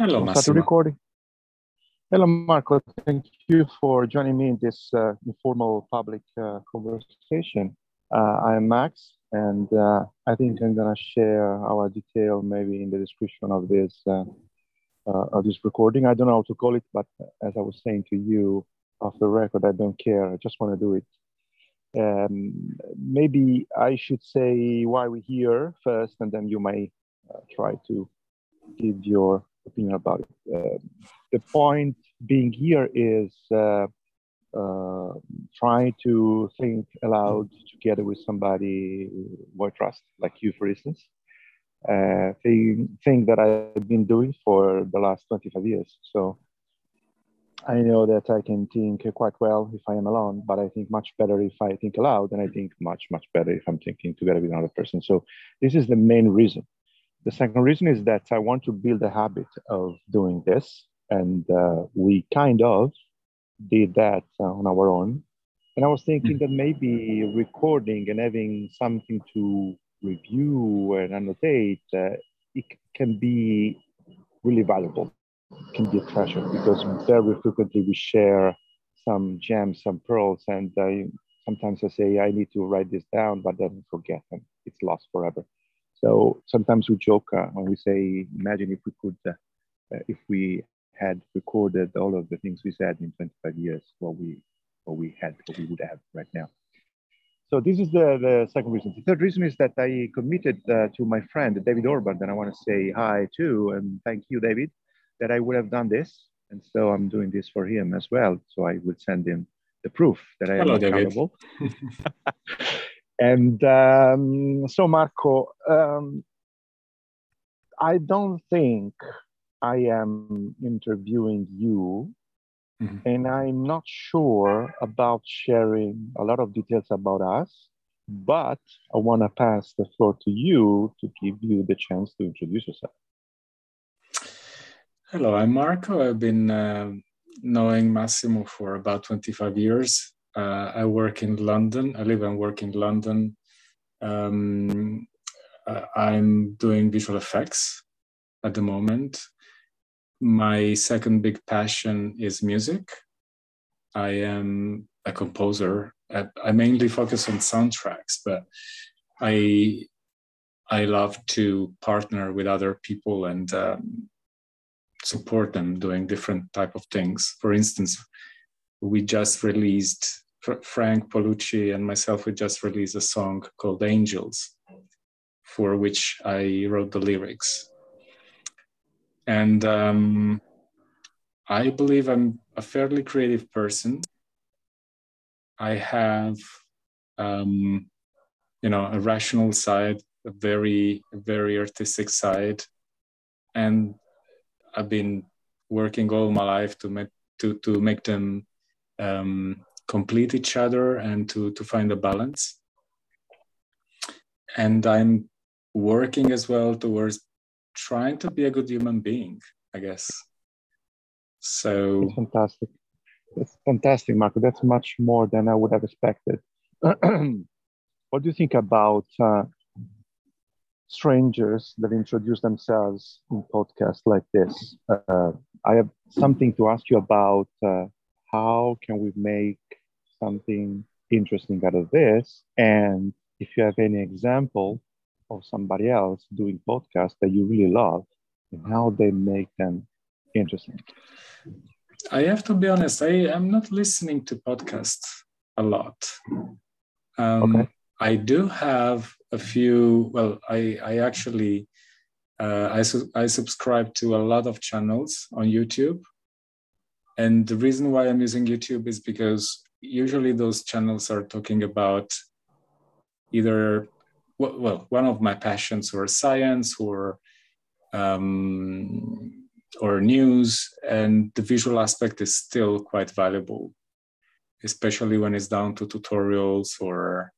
Hello, Massimo. recording. Hello, Marco. Thank you for joining me in this uh, informal public uh, conversation. Uh, I'm Max, and uh, I think I'm gonna share our detail maybe in the description of this uh, uh, of this recording. I don't know how to call it, but as I was saying to you off the record, I don't care. I just want to do it. Um, maybe I should say why we're here first, and then you may try to give your opinion about it. Uh, the point being here is uh, uh, trying to think aloud together with somebody who I trust, like you, for instance. Uh, thing, thing that I've been doing for the last 25 years. So I know that I can think quite well if I am alone, but I think much better if I think aloud, and I think much, much better if I'm thinking together with another person. So this is the main reason. The second reason is that I want to build a habit of doing this. And uh, we kind of did that uh, on our own. And I was thinking that maybe recording and having something to review and annotate, uh, it can be really valuable. It can be a treasure because very frequently we share some gems, some pearls, and sometimes I say I need to write this down, but then forget and it's lost forever. So sometimes we joke uh, when we say, imagine if we could, uh, uh, if we had recorded all of the things we said in 25 years, what we, what we had, what we would have right now. So this is the, the second reason. The third reason is that I committed uh, to my friend, David Orban, and I want to say hi too, and thank you, David, that I would have done this. And so I'm doing this for him as well. So I would send him the proof that I am accountable. And um, so, Marco, um, I don't think I am interviewing you, mm-hmm. and I'm not sure about sharing a lot of details about us. But I want to pass the floor to you to give you the chance to introduce yourself. Hello, I'm Marco. I've been uh, knowing Massimo for about 25 years. Uh, I work in London. I live and work in London. Um, I'm doing visual effects at the moment. My second big passion is music. I am a composer. I mainly focus on soundtracks, but I I love to partner with other people and um, support them doing different type of things. For instance, we just released Frank Polucci and myself. We just released a song called Angels, for which I wrote the lyrics. And um, I believe I'm a fairly creative person. I have, um, you know, a rational side, a very, very artistic side, and I've been working all my life to make to to make them um, complete each other and to to find a balance. And I'm working as well towards trying to be a good human being, I guess. So That's fantastic. That's fantastic, Marco. That's much more than I would have expected. what do you think about uh, strangers that introduce themselves in podcasts like this? Uh, I have something to ask you about uh, how can we make something interesting out of this? And if you have any example of somebody else doing podcasts that you really love and how they make them interesting. I have to be honest, I am not listening to podcasts a lot. Um, okay. I do have a few, well, I, I actually, uh, I, su- I subscribe to a lot of channels on YouTube. And the reason why I'm using YouTube is because usually those channels are talking about either, well, one of my passions or science or um, or news, and the visual aspect is still quite valuable, especially when it's down to tutorials or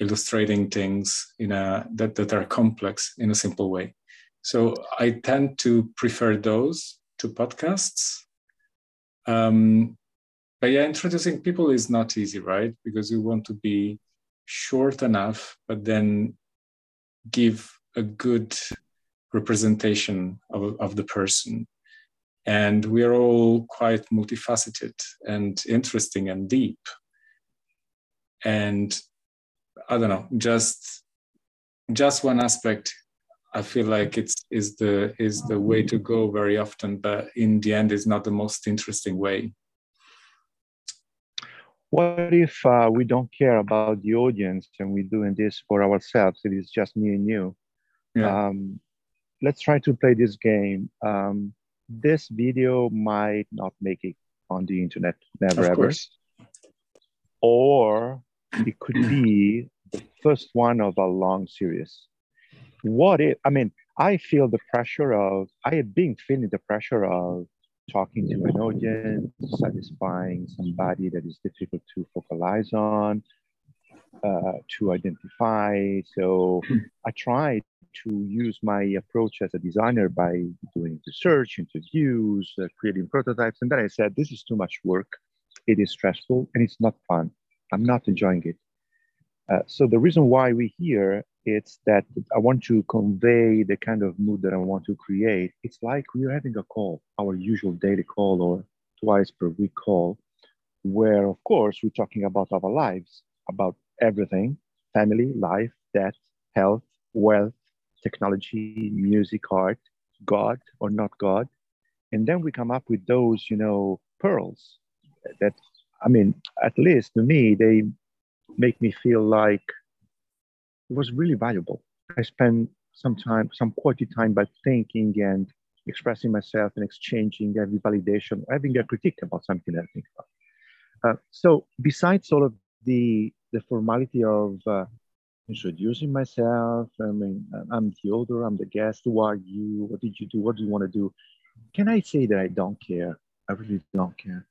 illustrating things in a that, that are complex in a simple way. So I tend to prefer those to podcasts. Um, but yeah, introducing people is not easy, right? Because you want to be short enough, but then give a good representation of, of the person. and we are all quite multifaceted and interesting and deep and i don't know just just one aspect i feel like it's is the is the way to go very often but in the end is not the most interesting way what if uh, we don't care about the audience and we're doing this for ourselves it is just me and you yeah. um, let's try to play this game um, this video might not make it on the internet, never of ever. Course. Or it could be the first one of a long series. What if, I mean, I feel the pressure of, I have been feeling the pressure of talking to an audience, satisfying somebody that is difficult to focalize on, uh, to identify. So I try to use my approach as a designer by doing research, interviews, uh, creating prototypes. And then I said, this is too much work. It is stressful and it's not fun. I'm not enjoying it. Uh, so the reason why we're here is that I want to convey the kind of mood that I want to create. It's like we're having a call, our usual daily call or twice per week call, where of course we're talking about our lives, about everything, family, life, death, health, wealth, technology, music, art, God or not God. And then we come up with those, you know, pearls that, I mean, at least to me, they make me feel like was really valuable. I spent some time, some quality time by thinking and expressing myself and exchanging every validation, having a critique about something that I think about. Uh, so besides all of the the formality of uh, introducing myself. I mean, I'm Theodore, I'm the guest. Who are you? What did you do? What do you want to do? Can I say that I don't care? I really don't care.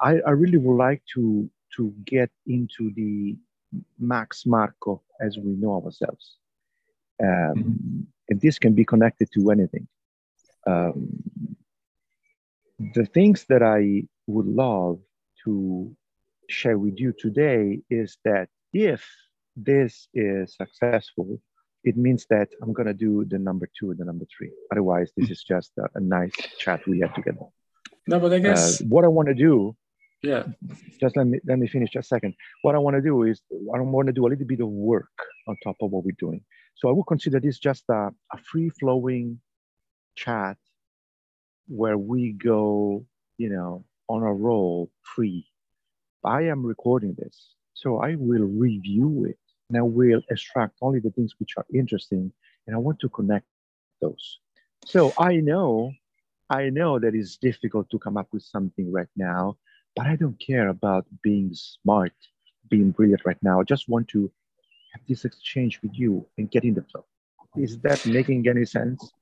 I, I really would like to to get into the Max Marco as we know ourselves. Um, mm-hmm. And this can be connected to anything. Um, the things that I would love to share with you today is that if this is successful, it means that I'm gonna do the number two and the number three. Otherwise, this is just a, a nice chat we have together. No, but I guess uh, what I want to do. Yeah. Just let me let me finish just a second. What I want to do is I want to do a little bit of work on top of what we're doing. So I would consider this just a, a free flowing chat where we go, you know, on a roll free. I am recording this, so I will review it and I will extract only the things which are interesting and I want to connect those. So I know, I know that it's difficult to come up with something right now, but I don't care about being smart, being brilliant right now. I just want to have this exchange with you and get in the flow. Is that making any sense?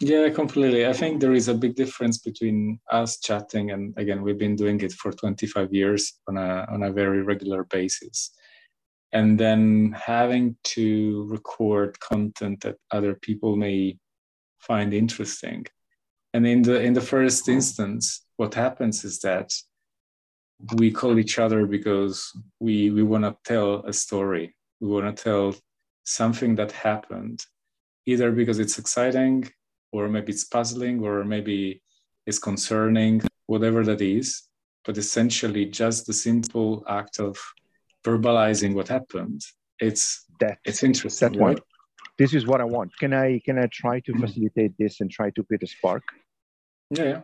Yeah, completely. I think there is a big difference between us chatting and again, we've been doing it for 25 years on a on a very regular basis and then having to record content that other people may find interesting and in the in the first instance what happens is that we call each other because we we want to tell a story we want to tell something that happened either because it's exciting or maybe it's puzzling or maybe it's concerning whatever that is but essentially just the simple act of verbalizing what happened it's that it's interesting that right? one this is what i want can i can i try to facilitate this and try to create a spark yeah, yeah.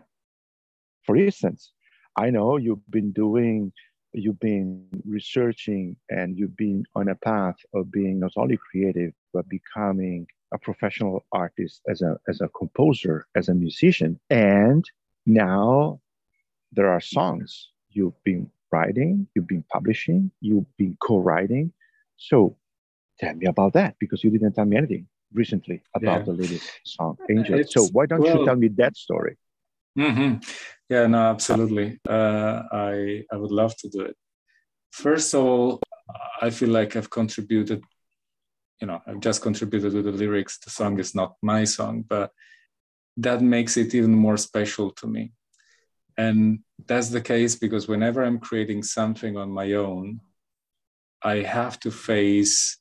for instance i know you've been doing you've been researching and you've been on a path of being not only creative but becoming a professional artist as a as a composer as a musician and now there are songs you've been writing, you've been publishing, you've been co-writing. So tell me about that because you didn't tell me anything recently about yeah. the latest song, Angel. It's, so why don't well, you tell me that story? Mm-hmm. Yeah, no, absolutely. Uh, I I would love to do it. First of all, I feel like I've contributed. You know, I've just contributed to the lyrics. The song is not my song, but that makes it even more special to me and that's the case because whenever I'm creating something on my own, I have to face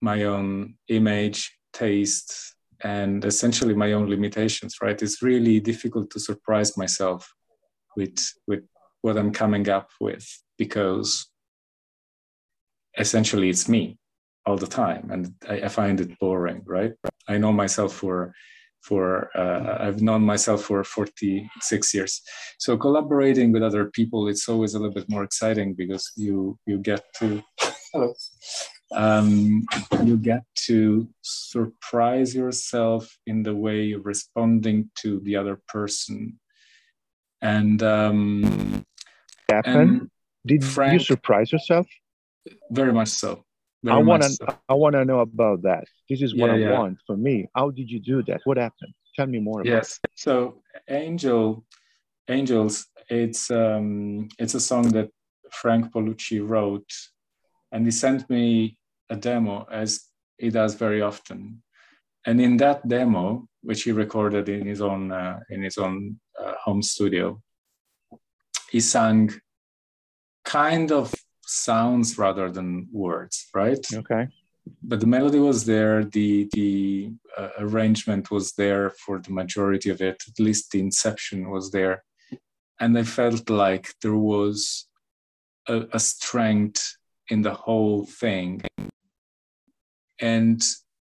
my own image, taste, and essentially my own limitations right? It's really difficult to surprise myself with with what i'm coming up with because essentially it's me all the time and I, I find it boring right? I know myself for for uh, i've known myself for 46 years. So collaborating with other people it's always a little bit more exciting because you you get to hello um, you get to surprise yourself in the way you're responding to the other person. And um, and did Frank, you surprise yourself? Very much so. Very I want to. So. I want to know about that. This is what yeah, I yeah. want for me. How did you do that? What happened? Tell me more. yes. It. So, Angel, Angels. It's um, it's a song that Frank Polucci wrote, and he sent me a demo as he does very often. And in that demo, which he recorded in his own uh, in his own uh, home studio, he sang kind of sounds rather than words, right? Okay. But the melody was there, the the uh, arrangement was there for the majority of it. At least the inception was there, and I felt like there was a, a strength in the whole thing and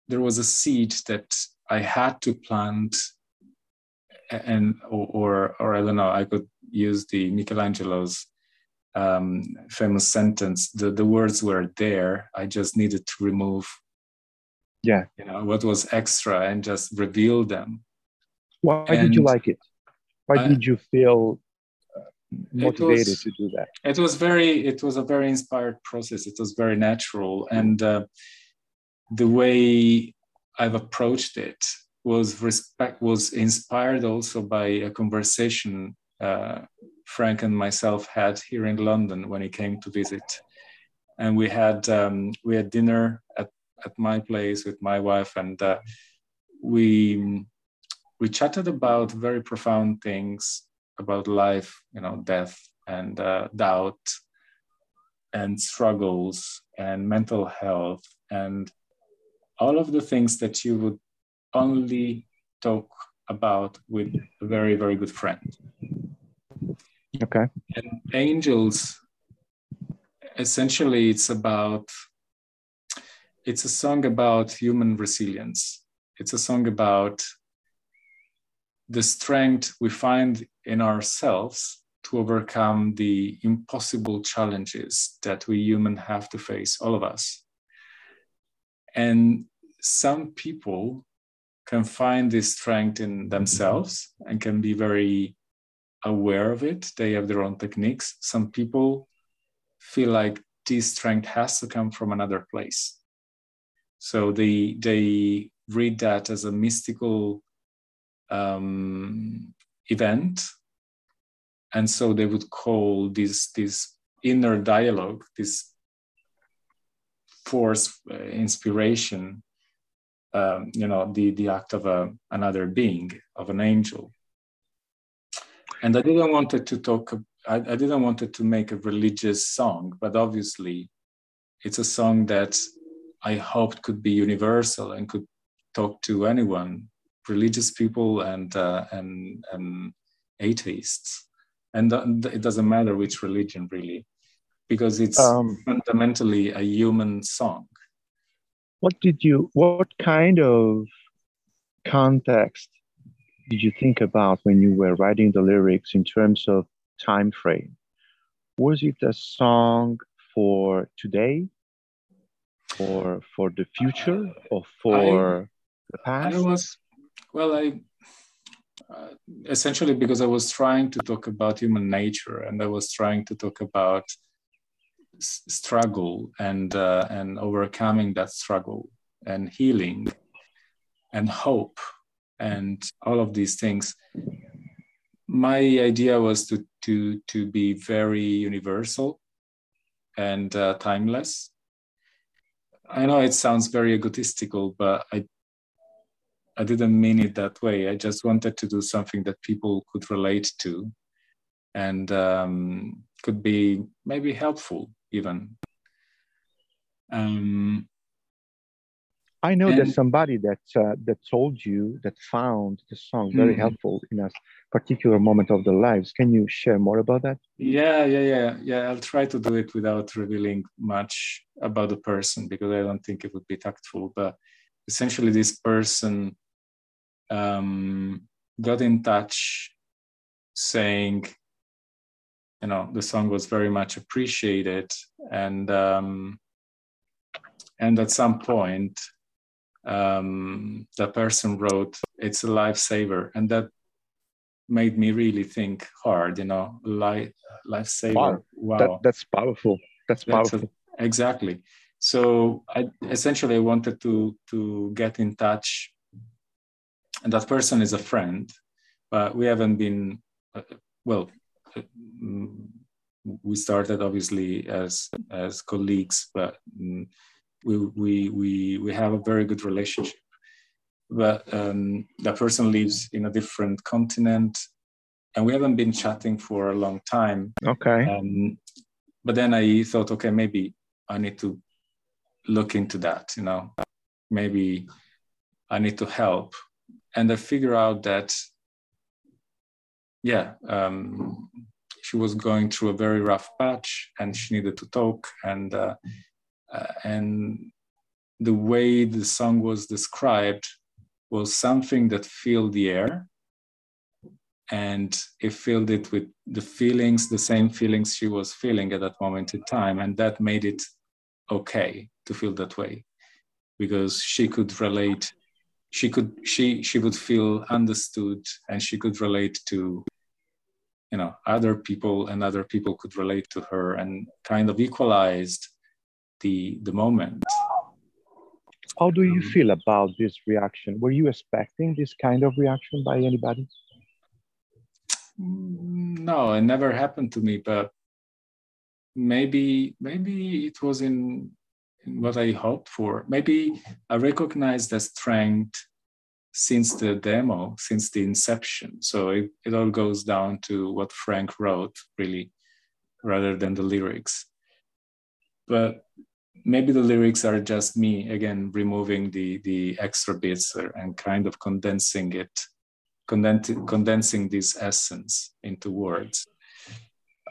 there was a seed that I had to plant, and or or, or I don't know, I could use the Michelangelo's um, famous sentence. The the words were there. I just needed to remove, yeah, you know, what was extra and just reveal them. Why and did you like it? Why I, did you feel motivated was, to do that? It was very. It was a very inspired process. It was very natural and. Uh, the way I've approached it was respect was inspired also by a conversation uh, Frank and myself had here in London when he came to visit, and we had um, we had dinner at at my place with my wife, and uh, we we chatted about very profound things about life, you know, death and uh, doubt and struggles and mental health and all of the things that you would only talk about with a very, very good friend. Okay. And angels, essentially, it's about, it's a song about human resilience. It's a song about the strength we find in ourselves to overcome the impossible challenges that we human have to face, all of us. And some people can find this strength in themselves and can be very aware of it. They have their own techniques. Some people feel like this strength has to come from another place. So they they read that as a mystical um, event, and so they would call this this inner dialogue, this force, uh, inspiration, um, you know, the, the act of a, another being, of an angel. And I didn't want it to talk, I, I didn't want it to make a religious song, but obviously it's a song that I hoped could be universal and could talk to anyone, religious people and, uh, and, and atheists. And it doesn't matter which religion, really because it's um, fundamentally a human song. What did you, what kind of context did you think about when you were writing the lyrics in terms of time frame? Was it a song for today, or for the future, or for I, the past? I was, well, I uh, essentially because I was trying to talk about human nature, and I was trying to talk about struggle and uh, and overcoming that struggle and healing and hope and all of these things my idea was to to to be very universal and uh, timeless. I know it sounds very egotistical but i i didn't mean it that way i just wanted to do something that people could relate to and um, could be maybe helpful even. Um, I know and, there's somebody that uh, that told you that found the song very mm-hmm. helpful in a particular moment of their lives. Can you share more about that? Yeah, yeah, yeah, yeah. I'll try to do it without revealing much about the person because I don't think it would be tactful. But essentially, this person um, got in touch, saying, you know, the song was very much appreciated, and um, and at some point um, the person wrote, "It's a lifesaver," and that made me really think hard. You know, life lifesaver. Wow, wow. That, that's powerful. That's powerful. That's a, exactly. So I essentially I wanted to to get in touch, and that person is a friend, but we haven't been uh, well. Uh, we started obviously as as colleagues, but mm, we we we we have a very good relationship. But um, that person lives in a different continent, and we haven't been chatting for a long time. Okay. Um, but then I thought, okay, maybe I need to look into that. You know, maybe I need to help, and I figure out that, yeah, um, she was going through a very rough patch, and she needed to talk, and uh, uh, and the way the song was described was something that filled the air and it filled it with the feelings the same feelings she was feeling at that moment in time. And that made it okay to feel that way because she could relate she could she she would feel understood and she could relate to you know other people and other people could relate to her and kind of equalized the the moment. How do you um, feel about this reaction? Were you expecting this kind of reaction by anybody? No it never happened to me but maybe maybe it was in, in what i hoped for. Maybe i recognized the strength since the demo since the inception. So it, it all goes down to what frank wrote really rather than the lyrics. But maybe the lyrics are just me again removing the the extra bits and kind of condensing it condensing condensing this essence into words.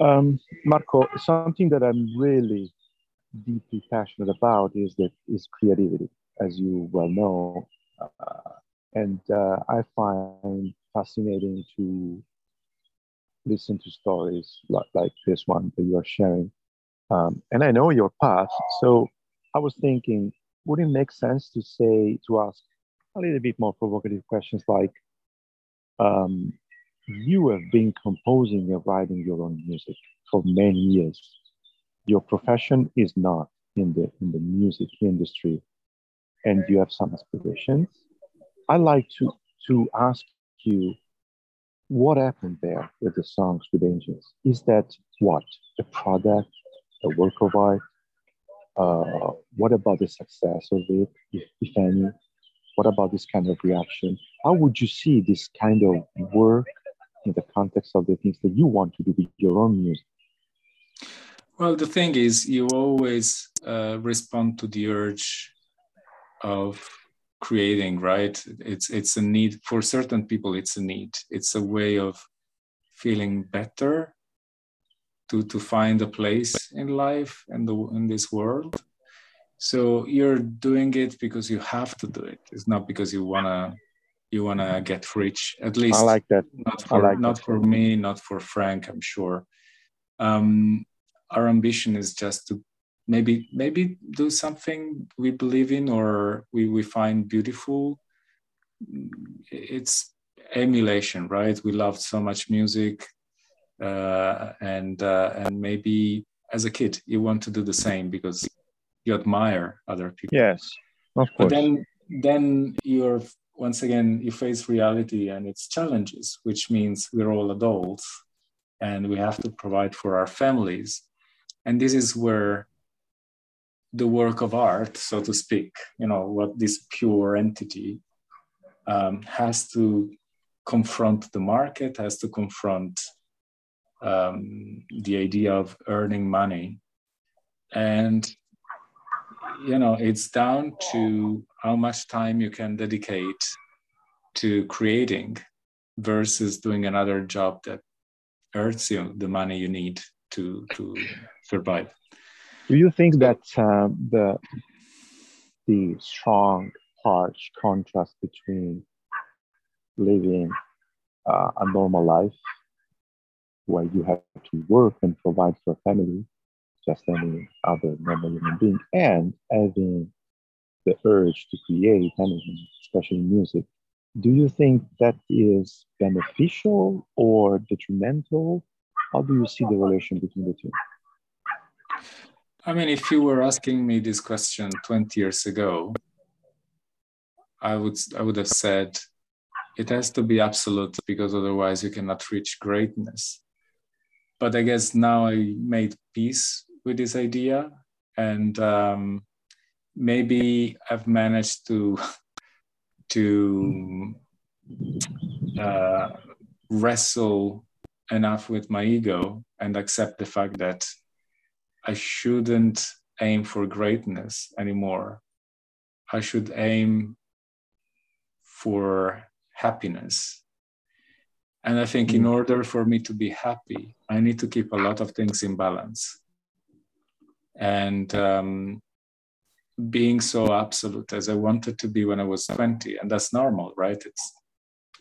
Um, marco something that i'm really deeply passionate about is that is creativity as you well know uh, and uh, i find fascinating to listen to stories like, like this one that you are sharing um, and I know your path. So I was thinking, would it make sense to say, to ask a little bit more provocative questions like, um, you have been composing and writing your own music for many years. Your profession is not in the in the music industry, and you have some aspirations. I like to to ask you, what happened there with the songs with angels? Is that what the product a work of art? Uh, what about the success of it, if, if any? What about this kind of reaction? How would you see this kind of work in the context of the things that you want to do with your own music? Well, the thing is, you always uh, respond to the urge of creating, right? It's it's a need for certain people. It's a need. It's a way of feeling better to to find a place in life and the in this world so you're doing it because you have to do it it's not because you wanna you wanna get rich at least i like that not for like not that. for me not for frank i'm sure um our ambition is just to maybe maybe do something we believe in or we, we find beautiful it's emulation right we loved so much music uh, and uh, and maybe as a kid you want to do the same because you admire other people. Yes, of course. But then then you're once again you face reality and its challenges, which means we're all adults and we have to provide for our families, and this is where the work of art, so to speak, you know, what this pure entity um, has to confront the market, has to confront um, the idea of earning money. And you know, it's down to how much time you can dedicate to creating versus doing another job that earns you the money you need to to survive. Do you think that uh, the the strong, harsh contrast between living uh, a normal life where you have to work and provide for a family, just any other normal human being, and having the urge to create anything, especially music. Do you think that is beneficial or detrimental? How do you see the relation between the two? I mean, if you were asking me this question 20 years ago, I would I would have said it has to be absolute because otherwise you cannot reach greatness. But I guess now I made peace with this idea, and um, maybe I've managed to to uh, wrestle enough with my ego and accept the fact that I shouldn't aim for greatness anymore. I should aim for happiness. And I think in mm. order for me to be happy, I need to keep a lot of things in balance. And um, being so absolute as I wanted to be when I was 20, and that's normal, right? It's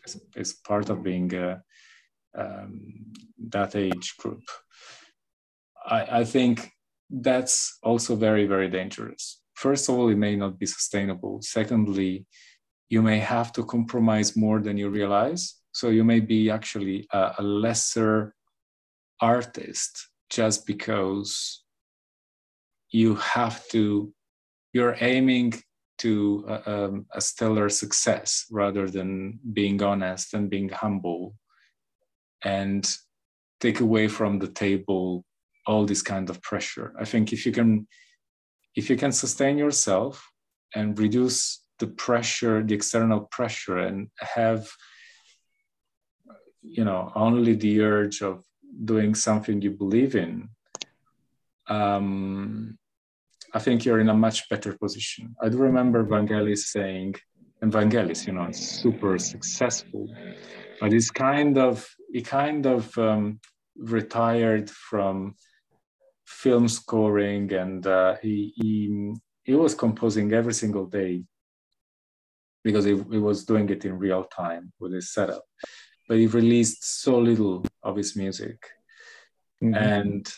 it's, it's part of being uh, um, that age group. I, I think that's also very, very dangerous. First of all, it may not be sustainable. Secondly, you may have to compromise more than you realize. So you may be actually a, a lesser artist just because you have to, you're aiming to a, um, a, stellar success rather than being honest and being humble and take away from the table all this kind of pressure. I think if you can if you can sustain yourself and reduce the pressure the external pressure and have you know only the urge of doing something you believe in um, i think you're in a much better position. I do remember vangelis saying and vangelis you know super successful but he's kind of he kind of um, retired from film scoring and uh, he, he, he was composing every single day because he, he was doing it in real time with his setup. But he released so little of his music. Mm-hmm. and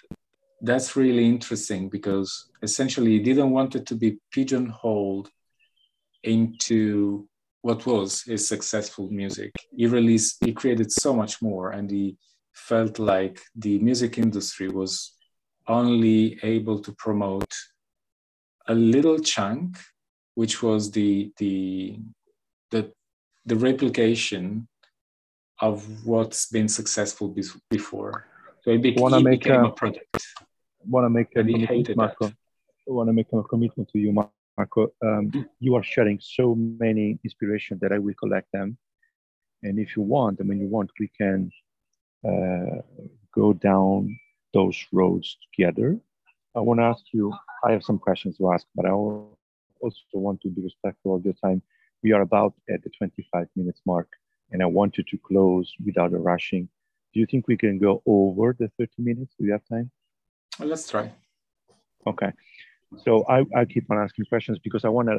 that's really interesting because essentially he didn't want it to be pigeonholed into what was his successful music. He released he created so much more and he felt like the music industry was only able to promote a little chunk, which was the the the, the replication of what's been successful before. So it, be, wanna it make became a, a product. Want to make a commitment, Marco. Want to make a commitment to you, Marco. Um, you are sharing so many inspiration that I will collect them, and if you want, I mean, you want, we can uh, go down those roads together. I want to ask you, I have some questions to ask, but I also want to be respectful of your time. We are about at the 25 minutes mark, and I want you to close without a rushing. Do you think we can go over the 30 minutes? Do you have time? Well, let's try. Okay. So I, I keep on asking questions because I want to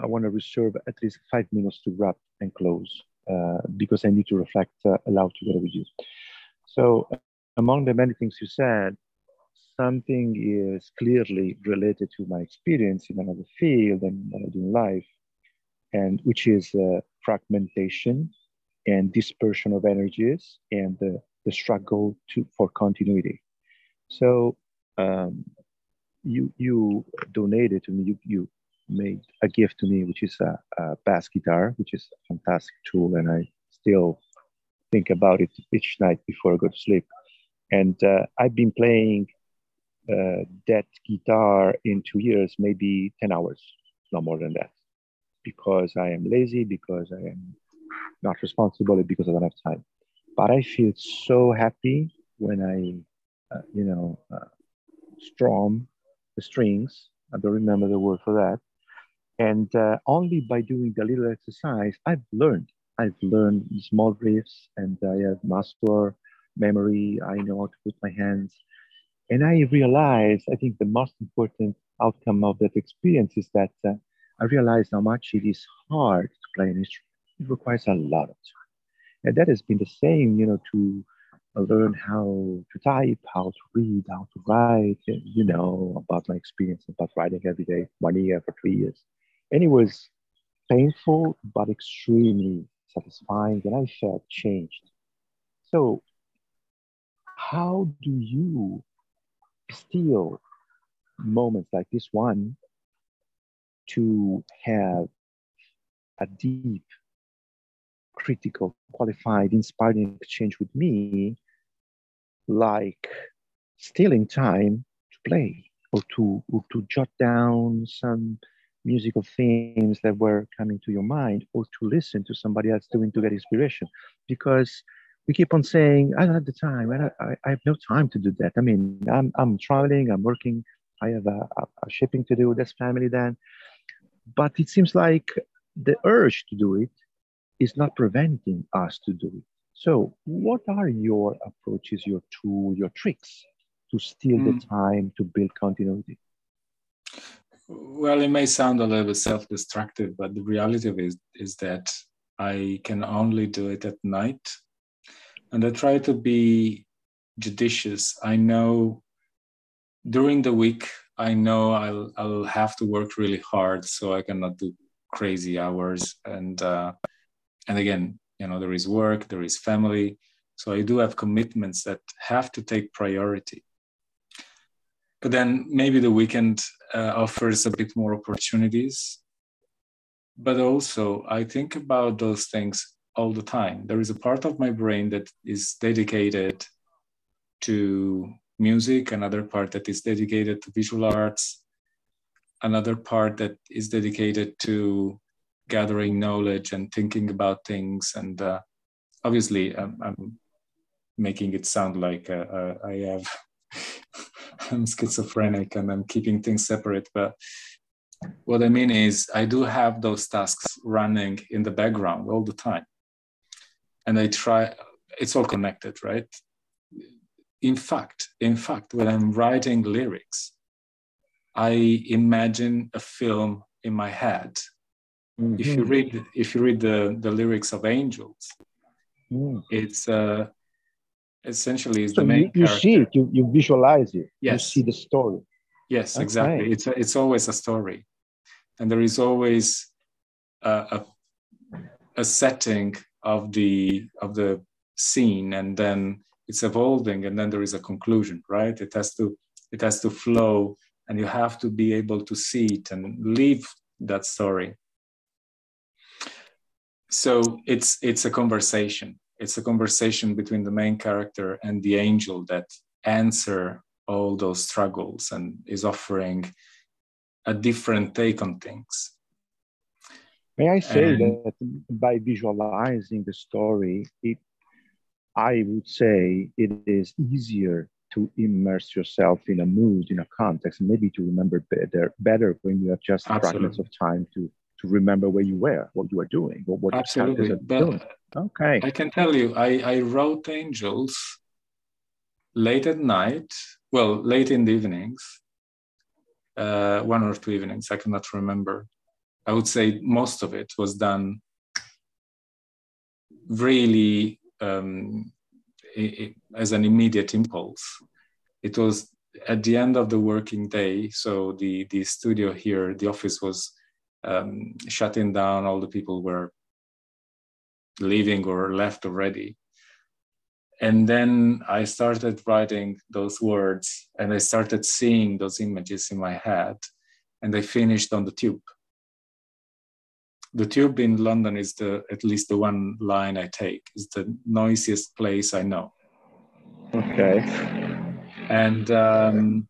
I want to reserve at least five minutes to wrap and close uh, because I need to reflect uh, aloud together with you. So among the many things you said, something is clearly related to my experience in another field and what I do in life, and which is uh, fragmentation and dispersion of energies and the, the struggle to, for continuity. So um, you you donated to me, you, you made a gift to me, which is a, a bass guitar, which is a fantastic tool, and I still think about it each night before I go to sleep. And uh, I've been playing uh, that guitar in two years, maybe 10 hours, no more than that, because I am lazy, because I am not responsible, because I don't have time. But I feel so happy when I, uh, you know, uh, strum the strings I don't remember the word for that. And uh, only by doing the little exercise, I've learned. I've learned small riffs and I have muscular memory. I know how to put my hands. And I realized, I think the most important outcome of that experience is that uh, I realized how much it is hard to play an instrument. It requires a lot of time. And that has been the same, you know, to learn how to type, how to read, how to write, you know, about my experience about writing every day, one year for three years. And it was painful, but extremely satisfying. And I felt changed. So, how do you steal moments like this one to have a deep, critical, qualified, inspiring exchange with me, like stealing time to play or to, or to jot down some musical themes that were coming to your mind or to listen to somebody else doing to get inspiration? Because we keep on saying i don't have the time I, I, I have no time to do that i mean i'm, I'm traveling i'm working I have a, a, shipping to do. this family then. But it seems like the urge to do it is not preventing us to do it. So, what are your approaches, your tools, your tricks to steal mm. the hmm. time to build continuity? Well, it may sound a little bit self-destructive, but the reality of it is, is that I can only do it at night. And I try to be judicious. I know during the week i know i'll i'll have to work really hard so i cannot do crazy hours. And uh, and again you know there is work there is family. So i do have commitments that have to take priority. But then maybe the weekend uh, offers a bit more opportunities. But also i think about those things all the time there is a part of my brain that is dedicated to music, another part that is dedicated to visual arts, another part that is dedicated to gathering knowledge and thinking about things. And uh, obviously, I'm, I'm, making it sound like uh, uh, I have I'm schizophrenic and I'm keeping things separate, but what I mean is I do have those tasks running in the background all the time. And I try, it's all connected, right? in fact, in fact, when I'm writing lyrics, I imagine a film in my head. Mm-hmm. If you read, if you read the, the lyrics of Angels, mm. it's uh, essentially it's so the main. You, you see it, you, you visualize it. Yes. You see the story. Yes, okay. exactly. It's a, it's always a story, and there is always a, a, a setting of the of the scene, and then it's evolving and then there is a conclusion right? It has to it has to flow and you have to be able to see it and live that story. So it's it's a conversation. It's a conversation between the main character and the angel that answer all those struggles and is offering a different take on things may i say and, that by visualizing the story it I would say it is easier to immerse yourself in a mood, in a context, and maybe to remember better, better when you have just Absolutely. fragments of time to to remember where you were, what you were doing, or what Absolutely. doing. Okay. I can tell you, I, I wrote Angels late at night, well, late in the evenings, uh, one or two evenings, I cannot remember. I would say most of it was done really um, it, as an immediate impulse. It was at the end of the working day, so the the studio here, the office was um, shutting down. All the people were leaving or left already. And then I started writing those words and I started seeing those images in my head and I finished on the tube the tube in London is the at least the one line I take. is the noisiest place I know. Okay. And um,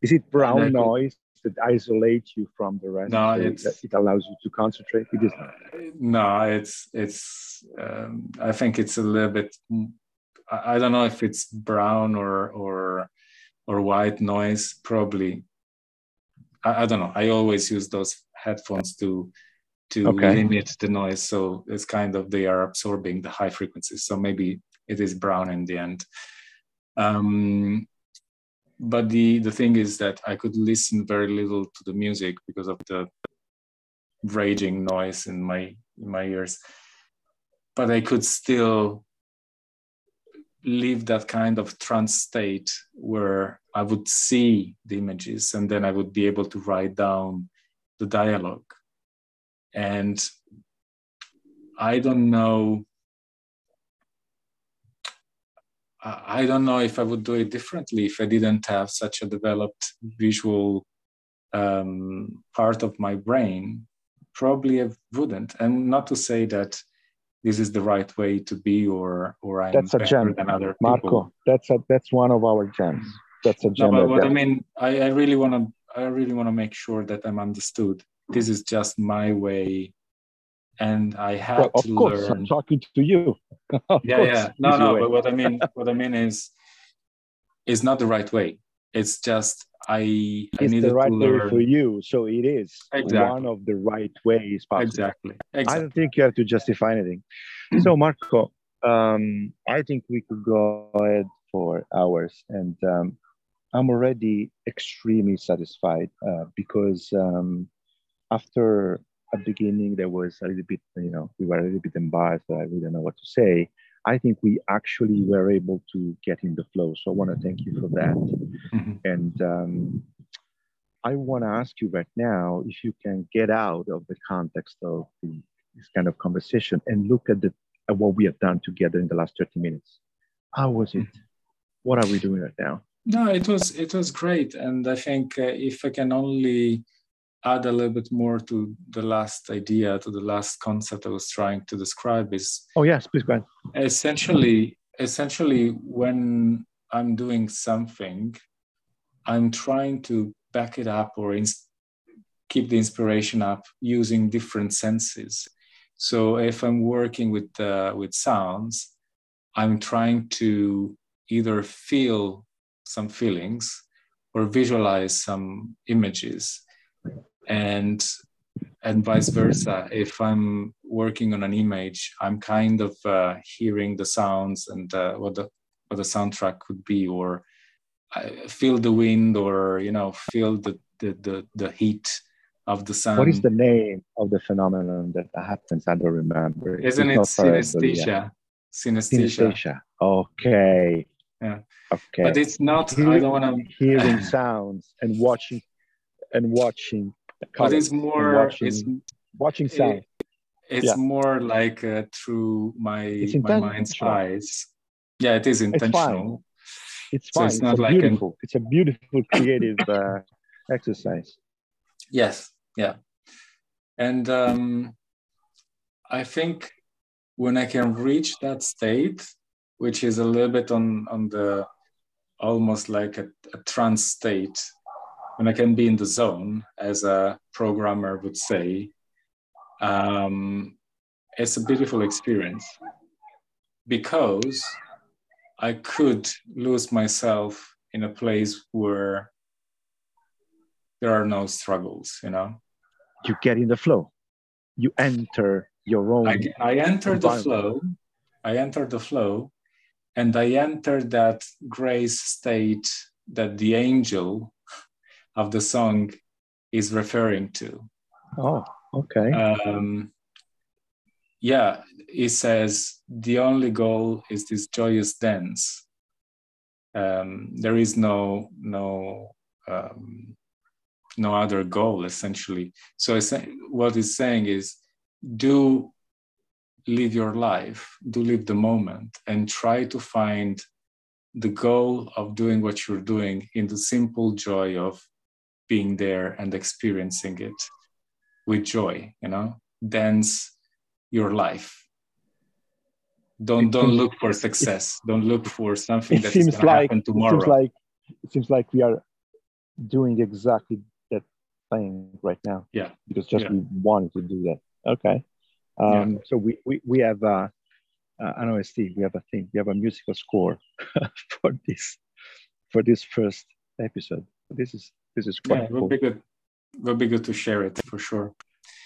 is it brown noise that isolates you from the rest? No, it's, it allows you to concentrate. It is not. No, it's it's. Um, I think it's a little bit. I don't know if it's brown or or or white noise. Probably I, I, don't know. I always use those headphones to to okay. limit the noise. So it's kind of they are absorbing the high frequencies. So maybe it is brown in the end. Um, but the the thing is that I could listen very little to the music because of the raging noise in my in my ears. But I could still live that kind of trance state where I would see the images and then I would be able to write down the dialogue. And I don't know. I don't know if I would do it differently if I didn't have such a developed visual um, part of my brain. Probably I wouldn't. And not to say that this is the right way to be or or I'm that's a gem. than other Marco, people. that's a that's one of our gems. That's a gem. No, but what I mean, I, I really want to I really want to make sure that I'm understood. This is just my way, and I have well, of to course, learn. I'm talking to you. yeah, course, yeah. No, no. Way. But what I mean, what I mean is, it's not the right way. It's just I, I it's needed the right to learn. way for you, so it is exactly. one of the right ways. Possible. Exactly. exactly. I don't think you have to justify anything. so, Marco, um, I think we could go ahead for hours, and um, I'm already extremely satisfied uh, because um, after a beginning there was a little bit, you know, we were a little bit embarrassed. I really don't know what to say. I think we actually were able to get in the flow. So I want to thank you for that. Mm-hmm. And um, I want to ask you right now if you can get out of the context of the, this kind of conversation and look at, the, at what we have done together in the last 30 minutes. How was it? Mm-hmm. What are we doing right now? No, it was it was great, and I think uh, if I can only add a little bit more to the last idea, to the last concept I was trying to describe is. Oh yes, please go ahead. Essentially, essentially, when I'm doing something, I'm trying to back it up or ins- keep the inspiration up using different senses. So if I'm working with uh, with sounds, I'm trying to either feel some feelings or visualize some images and and vice versa. If i'm working on an image i'm kind of uh, hearing the sounds and uh, what the what the soundtrack could be or I feel the wind or you know feel the the the, the heat of the sun. What is the name of the phenomenon that happens? I don't remember. Isn't it's it synesthesia? Synesthesia. Synesthesia. Okay. Yeah. Okay. But it's not i don't want to hearing sounds and watching and watching but it's more watching, it's watching sound. it, it's yeah. more like uh, through my my mind's eyes. Yeah it is intentional it's fine. it's, so it's not like beautiful an... it's a beautiful creative uh, exercise. Yes yeah. And um i think when i can reach that state which is a little bit on on the almost like a, a trance state when I can be in the zone, as a programmer would say, um, it's a beautiful experience because I could lose myself in a place where there are no struggles, you know. You get in the flow. You enter your own. I, I enter the flow. I enter the flow, and I enter that grace state that the angel of the song is referring to. Oh, okay. Um, yeah, he says the only goal is this joyous dance. Um, there is no no um, no other goal essentially. So what he's saying is, do live your life, do live the moment, and try to find the goal of doing what you're doing in the simple joy of being there and experiencing it with joy you know? Dance your life. Don't don't look for success. Don't look for something that is going to like, happen tomorrow it seems like it seems like we are doing exactly that thing right now. Yeah. Because just yeah. we wanted to do that. Okay. Um yeah. so we we, we have uh, uh an OST we have a thing we have a musical score for this for this first episode. This is this is quite yeah, cool. be good. will be good to share it for sure.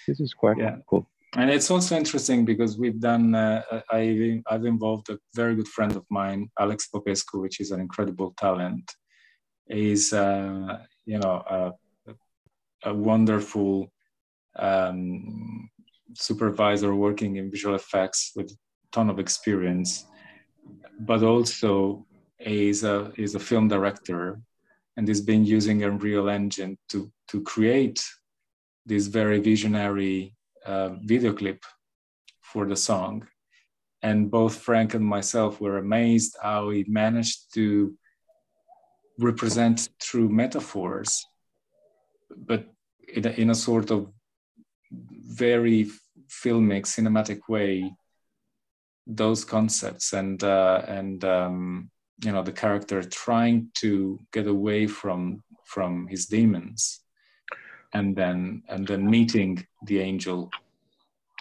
This is quite yeah. cool. And it's also interesting because we've done. Uh, I, I've involved a very good friend of mine, Alex Popescu, which is an incredible talent. He's, uh, you know, a, a wonderful um, supervisor working in visual effects with a ton of experience, but also is a is a film director and he's been using Unreal Engine to to create this very visionary uh, video clip for the song. And both Frank and myself were amazed how he managed to represent through metaphors, but in a, in a sort of very filmic, cinematic way, those concepts and uh, and um, you know the character trying to get away from from his demons and then and then meeting the angel.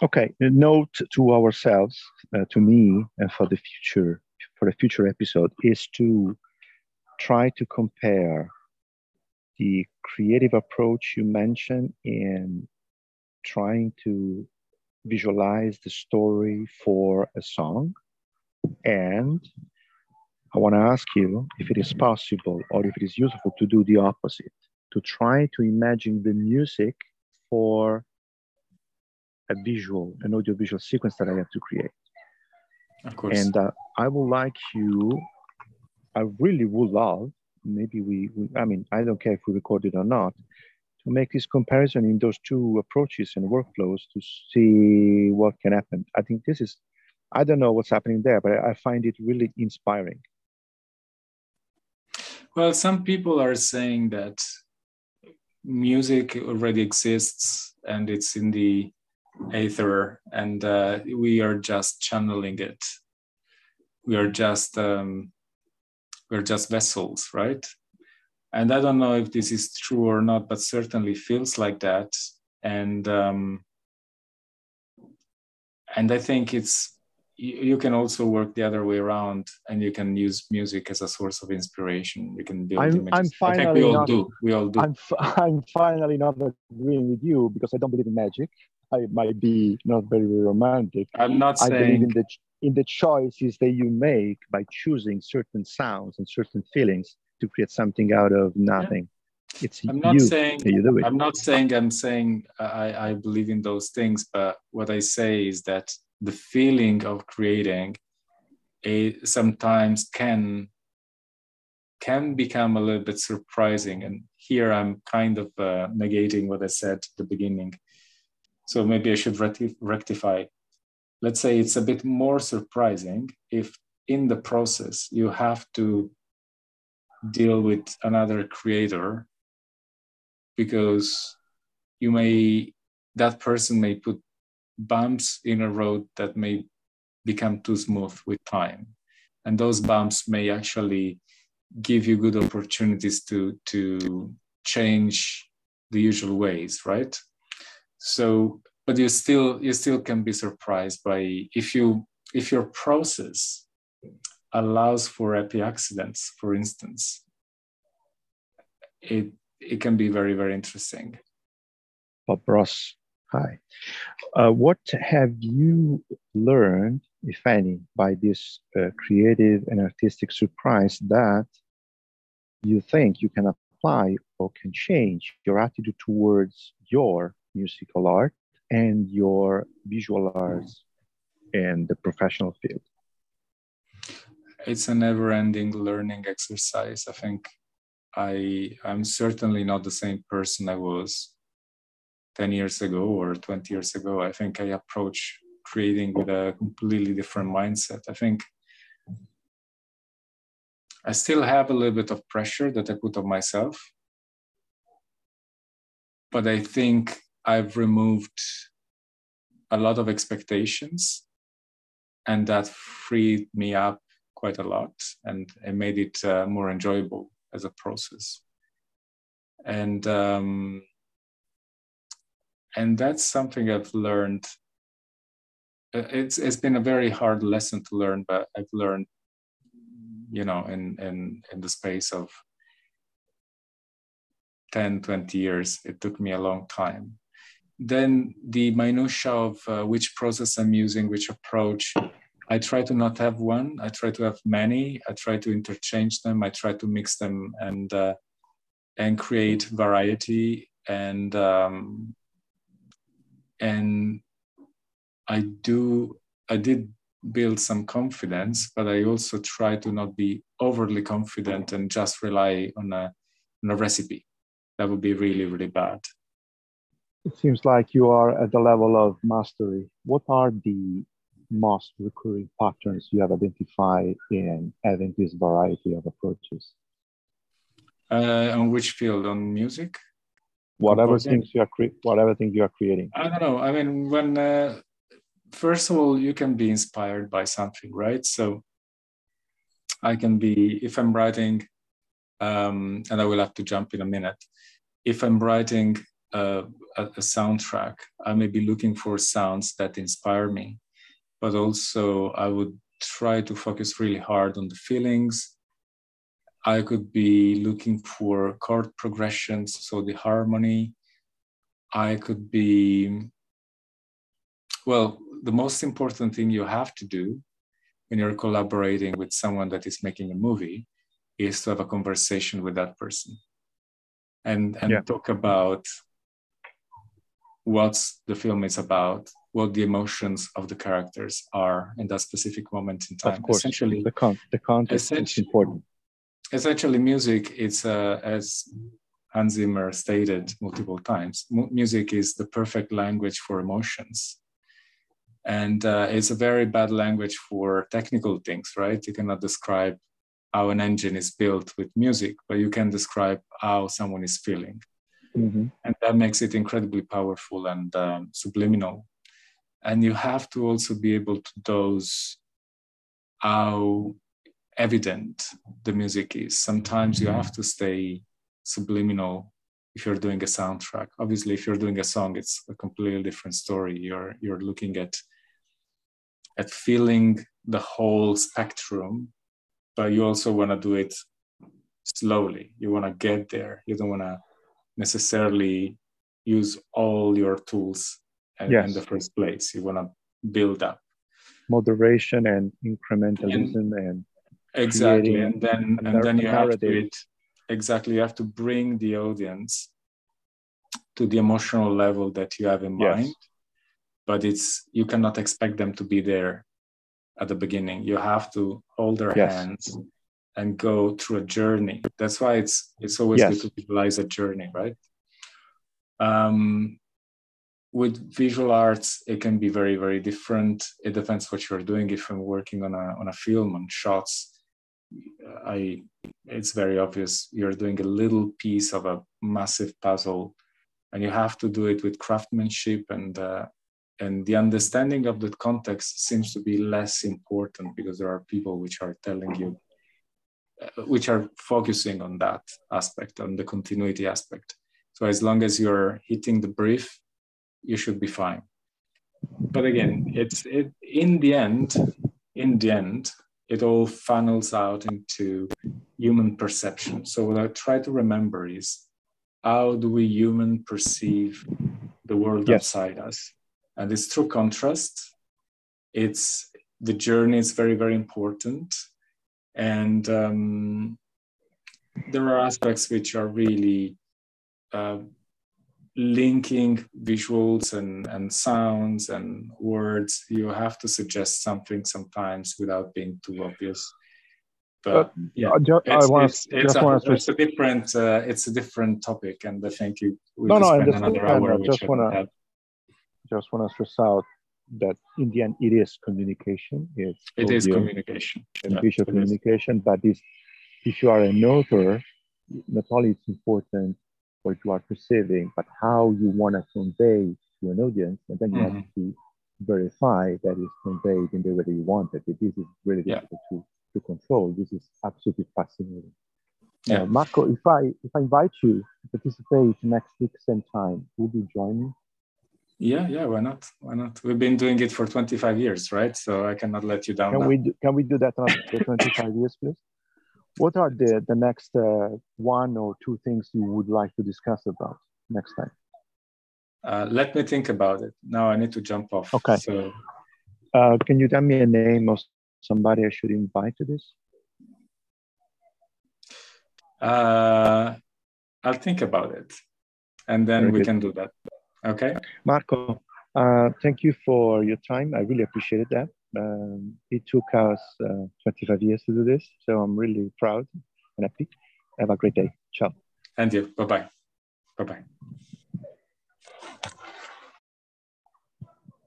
Okay a note to ourselves uh, to me and for the future for a future episode is to try to compare the creative approach you mentioned in trying to visualize the story for a song and I want to ask you if it is possible or if it is useful to do the opposite, to try to imagine the music for a visual, an audiovisual sequence that I have to create. Of course. And uh, I would like you, I really would love, maybe we, we, I mean, I don't care if we record it or not, to make this comparison in those two approaches and workflows to see what can happen. I think this is, I don't know what's happening there, but I find it really inspiring. Well, some people are saying that music already exists and it's in the aether, and uh, we are just channeling it. We are just um, we're just vessels, right? And I don't know if this is true or not, but certainly feels like that. And um, and I think it's you can also work the other way around and you can use music as a source of inspiration you can build I'm, images. I'm finally I think we all not, do we all do I'm, I'm finally not agreeing with you because i don't believe in magic i might be not very romantic i'm not saying i believe in the in the choices that you make by choosing certain sounds and certain feelings to create something out of nothing yeah. it's I'm not saying you do it. I'm not saying I'm saying I, I believe in those things, but what I say is that the feeling of creating it sometimes can can become a little bit surprising. And here i'm kind of uh, negating what i said at the beginning. So maybe i should rectify. Let's say it's a bit more surprising if in the process you have to deal with another creator because you may that person may put bumps in a road that may become too smooth with time. And those bumps may actually give you good opportunities to, to change the usual ways, right? So, but you still you still can be surprised by if you if your process allows for happy accidents, for instance, it it can be very, very interesting. Bob Ross Hi. Uh, what have you learned, if any, by this uh, creative and artistic surprise that you think you can apply or can change your attitude towards your musical art and your visual arts in the professional field? It's a never-ending learning exercise. I think I I'm certainly not the same person I was 10 years ago or 20 years ago. I think I approach creating with a completely different mindset. I think I still have a little bit of pressure that I put on myself, but I think I've removed a lot of expectations and that freed me up quite a lot and it made it uh, more enjoyable as a process. And um, and that's something I've learned. Uh, it's it's been a very hard lesson to learn, but I've learned, you know, in in in the space of 10, 20 years. It took me a long time. Then the minutia of uh, which process I'm using, which approach, I try to not have one. I try to have many. I try to interchange them. I try to mix them and uh, and create variety and um, and I do I did build some confidence, but I also try to not be overly confident and just rely on a on a recipe. That would be really really bad. It seems like you are at the level of mastery. What are the most recurring patterns you have identified in having this variety of approaches? Uh, on which field? On music? Whatever things you are cre- whatever things you are creating. I don't know. I mean, when uh, first of all, you can be inspired by something, right? So I can be if I'm writing, um, and I will have to jump in a minute. If I'm writing uh, a, a soundtrack, I may be looking for sounds that inspire me but also I would try to focus really hard on the feelings. I could be looking for chord progressions, so the harmony. I could be, well, the most important thing you have to do when you're collaborating with someone that is making a movie is to have a conversation with that person and, and yeah. talk about what the film is about what the emotions of the characters are in that specific moment in time. Of course, essentially, the, con- the context is important. Essentially, music is, uh, as Hans Zimmer stated multiple times, m- music is the perfect language for emotions. And uh, it's a very bad language for technical things, right? You cannot describe how an engine is built with music, but you can describe how someone is feeling. Mm-hmm. And that makes it incredibly powerful and um, subliminal and you have to also be able to dose how evident the music is. Sometimes you mm-hmm. have to stay subliminal if you're doing a soundtrack. Obviously if you're doing a song it's a completely different story. You're you're looking at at feeling the whole spectrum but you also want to do it slowly. You want to get there. You don't want to necessarily use all your tools yes. in the first place. You want to build up. Moderation and incrementalism and, and exactly, and then and then you have to it, exactly you have to bring the audience to the emotional level that you have in yes. mind. But it's you cannot expect them to be there at the beginning. You have to hold their yes. hands and go through a journey. That's why it's it's always yes. good to visualize a journey, right? Um, with visual arts it can be very very different it depends what you're doing if i'm working on a on a film on shots i it's very obvious you're doing a little piece of a massive puzzle and you have to do it with craftsmanship and uh, and the understanding of the context seems to be less important because there are people which are telling you uh, which are focusing on that aspect on the continuity aspect so as long as you're hitting the brief you should be fine. But again, it's it in the end, in the end, it all funnels out into human perception. So what I try to remember is how do we human perceive the world yes. outside us? And it's through contrast. It's the journey is very, very important. And um, there are aspects which are really uh, linking visuals and, and sounds and words, you have to suggest something sometimes without being too obvious. But yeah, it's, want it's, it's, a, it's a different uh, it's a different topic, and I think you we no, no, I understand. I just want to just want to stress out that in the end it is communication. It's it is communication, and visual communication. But this, if you are an author, not only it's important what you are perceiving, but how you want to convey to an audience, and then you mm-hmm. have to verify that is conveyed in the way that you want it. This is really difficult yeah. to, to control. This is absolutely fascinating. Yeah. Uh, Marco, if I if I invite you to participate next week same time, would you join me? Yeah, yeah, why not? Why not? We've been doing it for 25 years, right? So I cannot let you down. Can now. we do, can we do that after 25 years, please? What are the, the next uh, one or two things you would like to discuss about next time? Uh, let me think about it. Now I need to jump off. Okay. So, uh, can you tell me a name of somebody I should invite to this? uh, I'll think about it, and then Very we good. can do that. Okay. Marco, uh, thank you for your time. I really appreciated that. Um, it took us uh, 25 years to do this, so I'm really proud and happy. Have a great day. Ciao. And you. Bye bye. Bye bye.